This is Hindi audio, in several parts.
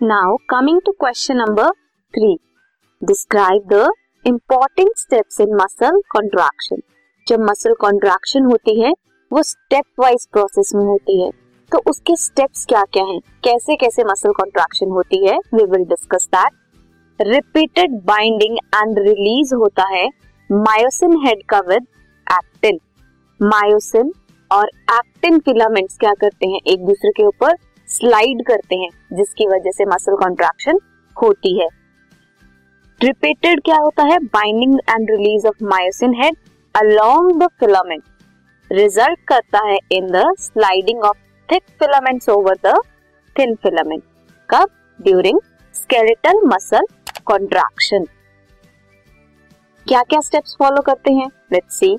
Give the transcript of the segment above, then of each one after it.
Now coming to question number three describe the important steps in muscle contraction जब मसल कॉन्ट्रैक्शन होती है, वो स्टेप वाइज प्रोसेस में होती है। तो उसके स्टेप्स क्या क्या हैं? कैसे कैसे मसल कॉन्ट्रैक्शन होती है? We will discuss that repeated binding and release होता है मायोसिन हेड का विद एक्टिन मायोसिन और एक्टिन फिलामेंट्स क्या करते हैं एक दूसरे के ऊपर? स्लाइड करते हैं, जिसकी वजह से मसल कॉन्ट्रैक्शन होती है। रिपीटेड क्या होता है? Binding and release of myosin head along the filament result करता है in the sliding of thick filaments over the thin filament कब? ड्यूरिंग स्केलेटल मसल कॉन्ट्रैक्शन क्या क्या स्टेप्स फॉलो करते हैं? लेट्स सी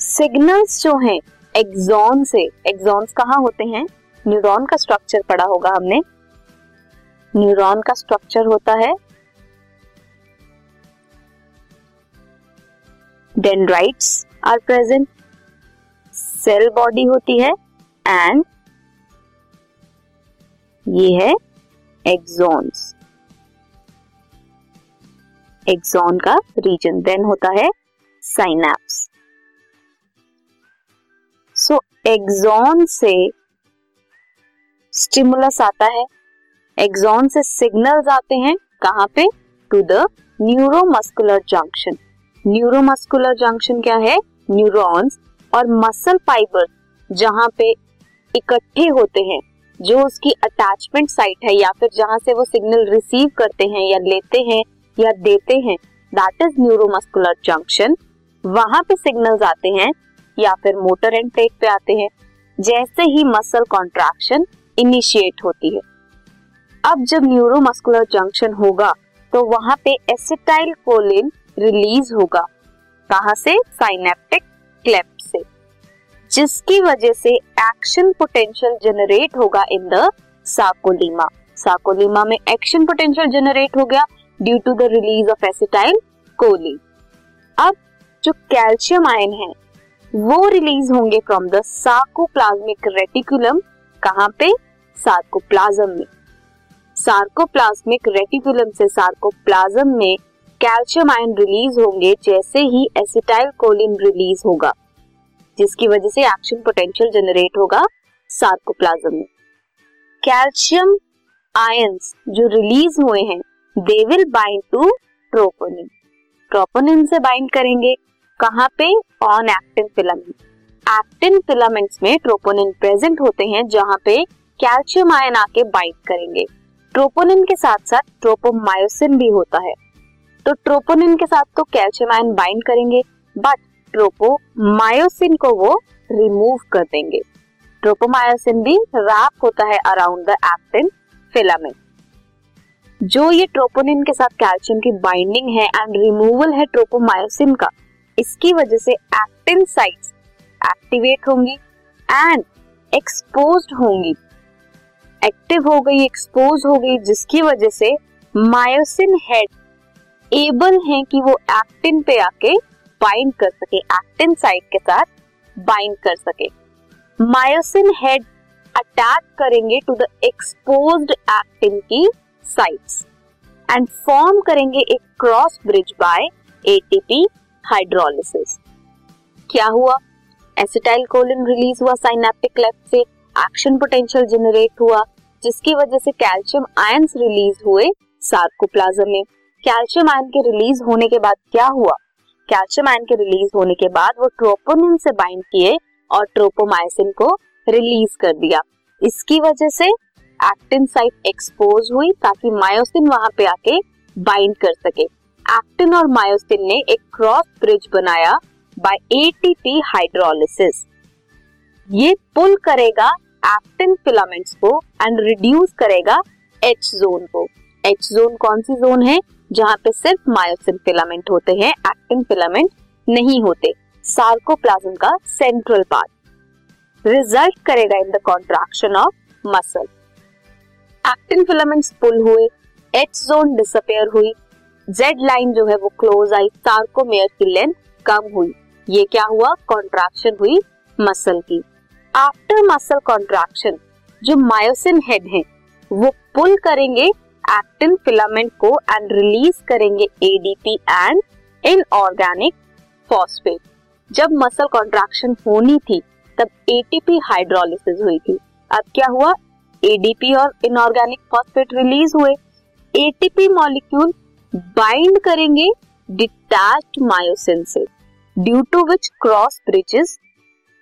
सिग्नल्स जो हैं एक्सॉन से एक्सॉन्स कहाँ होते हैं? न्यूरॉन का स्ट्रक्चर पढ़ा होगा हमने। न्यूरॉन का स्ट्रक्चर होता है dendrites are present cell body होती है एंड ये है एक्सॉन्स एक्सॉन का रीजन देन होता है साइनैप्स सो एक्सॉन से स्टिमुलस आता है। एक्सॉन से सिग्नल्स आते हैं कहाँ पे? To the neuromuscular junction neuromuscular junction क्या है? न्यूरॉन्स और मसल फाइबर जहाँ पे इकट्ठे होते हैं, जो उसकी अटैचमेंट साइट है या फिर जहाँ से वो सिग्नल रिसीव करते हैं या लेते हैं या देते हैं दैट इज़ न्यूरोमस्कुलर जंक्शन वहाँ पे सिग्नल्स आते हैं या फिर मोटर एंड प्लेट पे आते हैं। जैसे ही मसल कॉन्ट्रैक्शन इनिशिएट होती है। अब जब न्यूरोमस्कुलर जंक्शन होगा तो वहाँ पे एसिटाइल कोलिन रिलीज़ होगा। कहा से? साइनेप्टिक क्लेप से। जिसकी वजह से एक्शन पोटेंशियल जनरेट होगा इन द साकोलीमा साकोलीमा में एक्शन पोटेंशियल जनरेट हो गया due to the release of acetylcholine अब जो कैल्शियम आयन है, वो रिलीज़ होंगे फ्रॉम द सार्कोप्लाज्मिक रेटिकुलम कहाँ पे? सार्कोप्लाज्म में। सार्कोप्लाज्मिक रेटिकुलम से सार्कोप्लाज्म में कैल्शियम आयन रिलीज़ होंगे जैसे ही एसिटाइल कोलिन रिलीज़ होगा, जिसकी वजह से एक्शन पोटेंशियल जनरेट होगा सार्कोप्लाज्म में। कैल्शियम आयंस जो रिलीज़ हुए हैं they will bind to troponin troponin से बाइंड करेंगे कहाँ पे? On actin filament actin filaments में ट्रोपोनिन प्रेजेंट होते हैं जहाँ पे कैल्शियम आयन आके बाइंड करेंगे। ट्रोपोनिन के साथ साथ ट्रोपोमायोसिन भी होता है। तो ट्रोपोनिन के साथ तो कैल्शियम आयन बाइंड करेंगे बट ट्रोपोमायोसिन को वो रिमूव कर देंगे। ट्रोपोमायोसिन भी रैप होता है अराउंड द एक्टिन फिलामेंट जो ये ट्रोपोनिन के साथ कैल्शियम की बाइंडिंग है एंड रिमूवल है ट्रोपोमायोसिन का, इसकी वजह से एक्टिन साइट्स एक्टिवेट होंगी एंड एक्सपोज होंगी। एक्टिव हो गई एक्सपोज हो गई, जिसकी वजह से मायोसिन हेड एबल है कि वो एक्टिन पे आके बाइंड कर सके एक्टिन साइट के साथ बाइंड कर सके। मायोसिन हेड अटैक करेंगे टू द एक्सपोज्ड एक्टिन की साइट्स एंड फॉर्म करेंगे एक cross bridge by ATP hydrolysis क्या हुआ? एसिटाइल कोलिन रिलीज़ हुआ साइनेप्टिक लेफ़्ट से। एक्शन पोटेंशियल जनरेट हुआ, जिसकी वजह से कैल्शियम आयंस रिलीज़ हुए सार्कोप्लाज्म में। कैल्शियम आयन के रिलीज़ होने के बाद क्या हुआ? कैल्शियम आयन के रिलीज़ होने के बाद वो ट्रोपोनिन से बाइंड किए और ट्रोपोमाइसिन को रिलीज़ कर दिया। इसकी वजह से एक्टिन साइट एक्सपोज हुई ताकि मायोसिन वहाँ पे आके बाइंड कर सके। एक्टिन और मायोसिन ने एक क्रॉस ब्रिज बनाया बाय एटीपी हाइड्रोलिसिस ये पुल करेगा एक्टिन फिलामेंट्स को एंड रिड्यूस करेगा एच जोन को। एच जोन कौन सी जोन है? जहाँ पे सिर्फ़ मायोसिन फिलामेंट होते हैं एक्टिन फिलामेंट नहीं होते। सार्कोप्लाज्म का सेंट्रल पार्ट रिज़ल्ट करेगा in the contraction of muscle actin filaments pull हुए एच जोन डिसअपेयर हुई। जेड लाइन जो है वो क्लोज आई सार्कोमेयर की लेंथ कम हुई। ये क्या हुआ? कॉन्ट्रैक्शन हुई मसल की। आफ्टर मसल कॉन्ट्रैक्शन जो मायोसिन हेड है, वो पुल करेंगे एक्टिन फिलामेंट को एंड रिलीज़ करेंगे एडीपी एंड इनऑर्गेनिक फॉस्फेट जब मसल कॉन्ट्रैक्शन होनी थी, तब एटीपी हाइड्रोलिसिस हुई थी। अब क्या हुआ? एडीपी और इनऑर्गेनिक फॉस्फेट रिलीज़ हुए। एटीपी मॉलिक्यूल बाइंड करेंगे डिटैच्ड मायोसिन से due to which cross bridges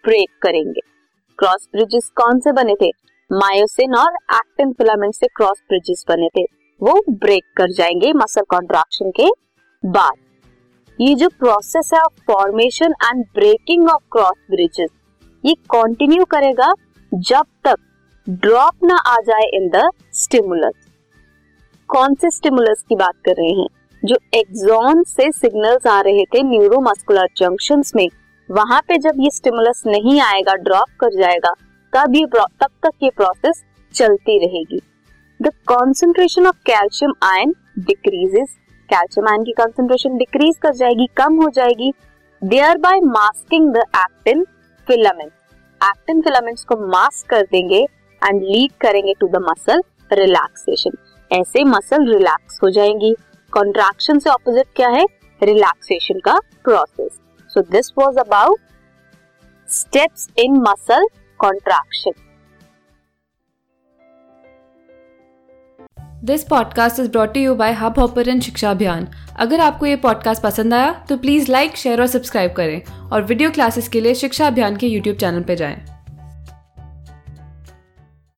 break करेंगे। क्रॉस ब्रिजेस कौन से बने थे? मायोसिन और एक्टिन फिलामेंट से क्रॉस ब्रिजेस बने थे। वो ब्रेक कर जाएँगे मसल कॉन्ट्रैक्शन के बाद। ये जो प्रोसेस है of formation and breaking of cross bridges ये कंटिन्यू करेगा जब तक ड्रॉप ना आ जाए इन द स्टिमुलस कौन से स्टिमुलस की बात कर रहे हैं? जो एक्सॉन से सिग्नल्स आ रहे थे न्यूरोमस्कुलर जंक्शंस में। वहाँ पे जब ये स्टिमुलस नहीं आएगा ड्रॉप कर जाएगा, तब ये तब तक ये प्रोसेस चलती रहेगी। The concentration of calcium ion decreases calcium ion की कॉन्सेंट्रेशन डिक्रीज कर जाएगी, कम हो जाएगी। Thereby masking the actin filament actin filaments को मास्क कर देंगे एंड लीड करेंगे टू द मसल रिलैक्सेशन ऐसे मसल रिलैक्स हो जाएँगी। कॉन्ट्रैक्शन से ऑपोजिट क्या है? रिलैक्सेशन का process so this was about steps in muscle contraction this podcast is brought you by Hubhopper Shiksha Abhiyan अगर आपको ये पॉडकास्ट पसंद आया तो प्लीज़ लाइक शेयर और सब्सक्राइब करें और वीडियो क्लासेस के लिए शिक्षा अभियान के यूट्यूब चैनल पर जाएँ।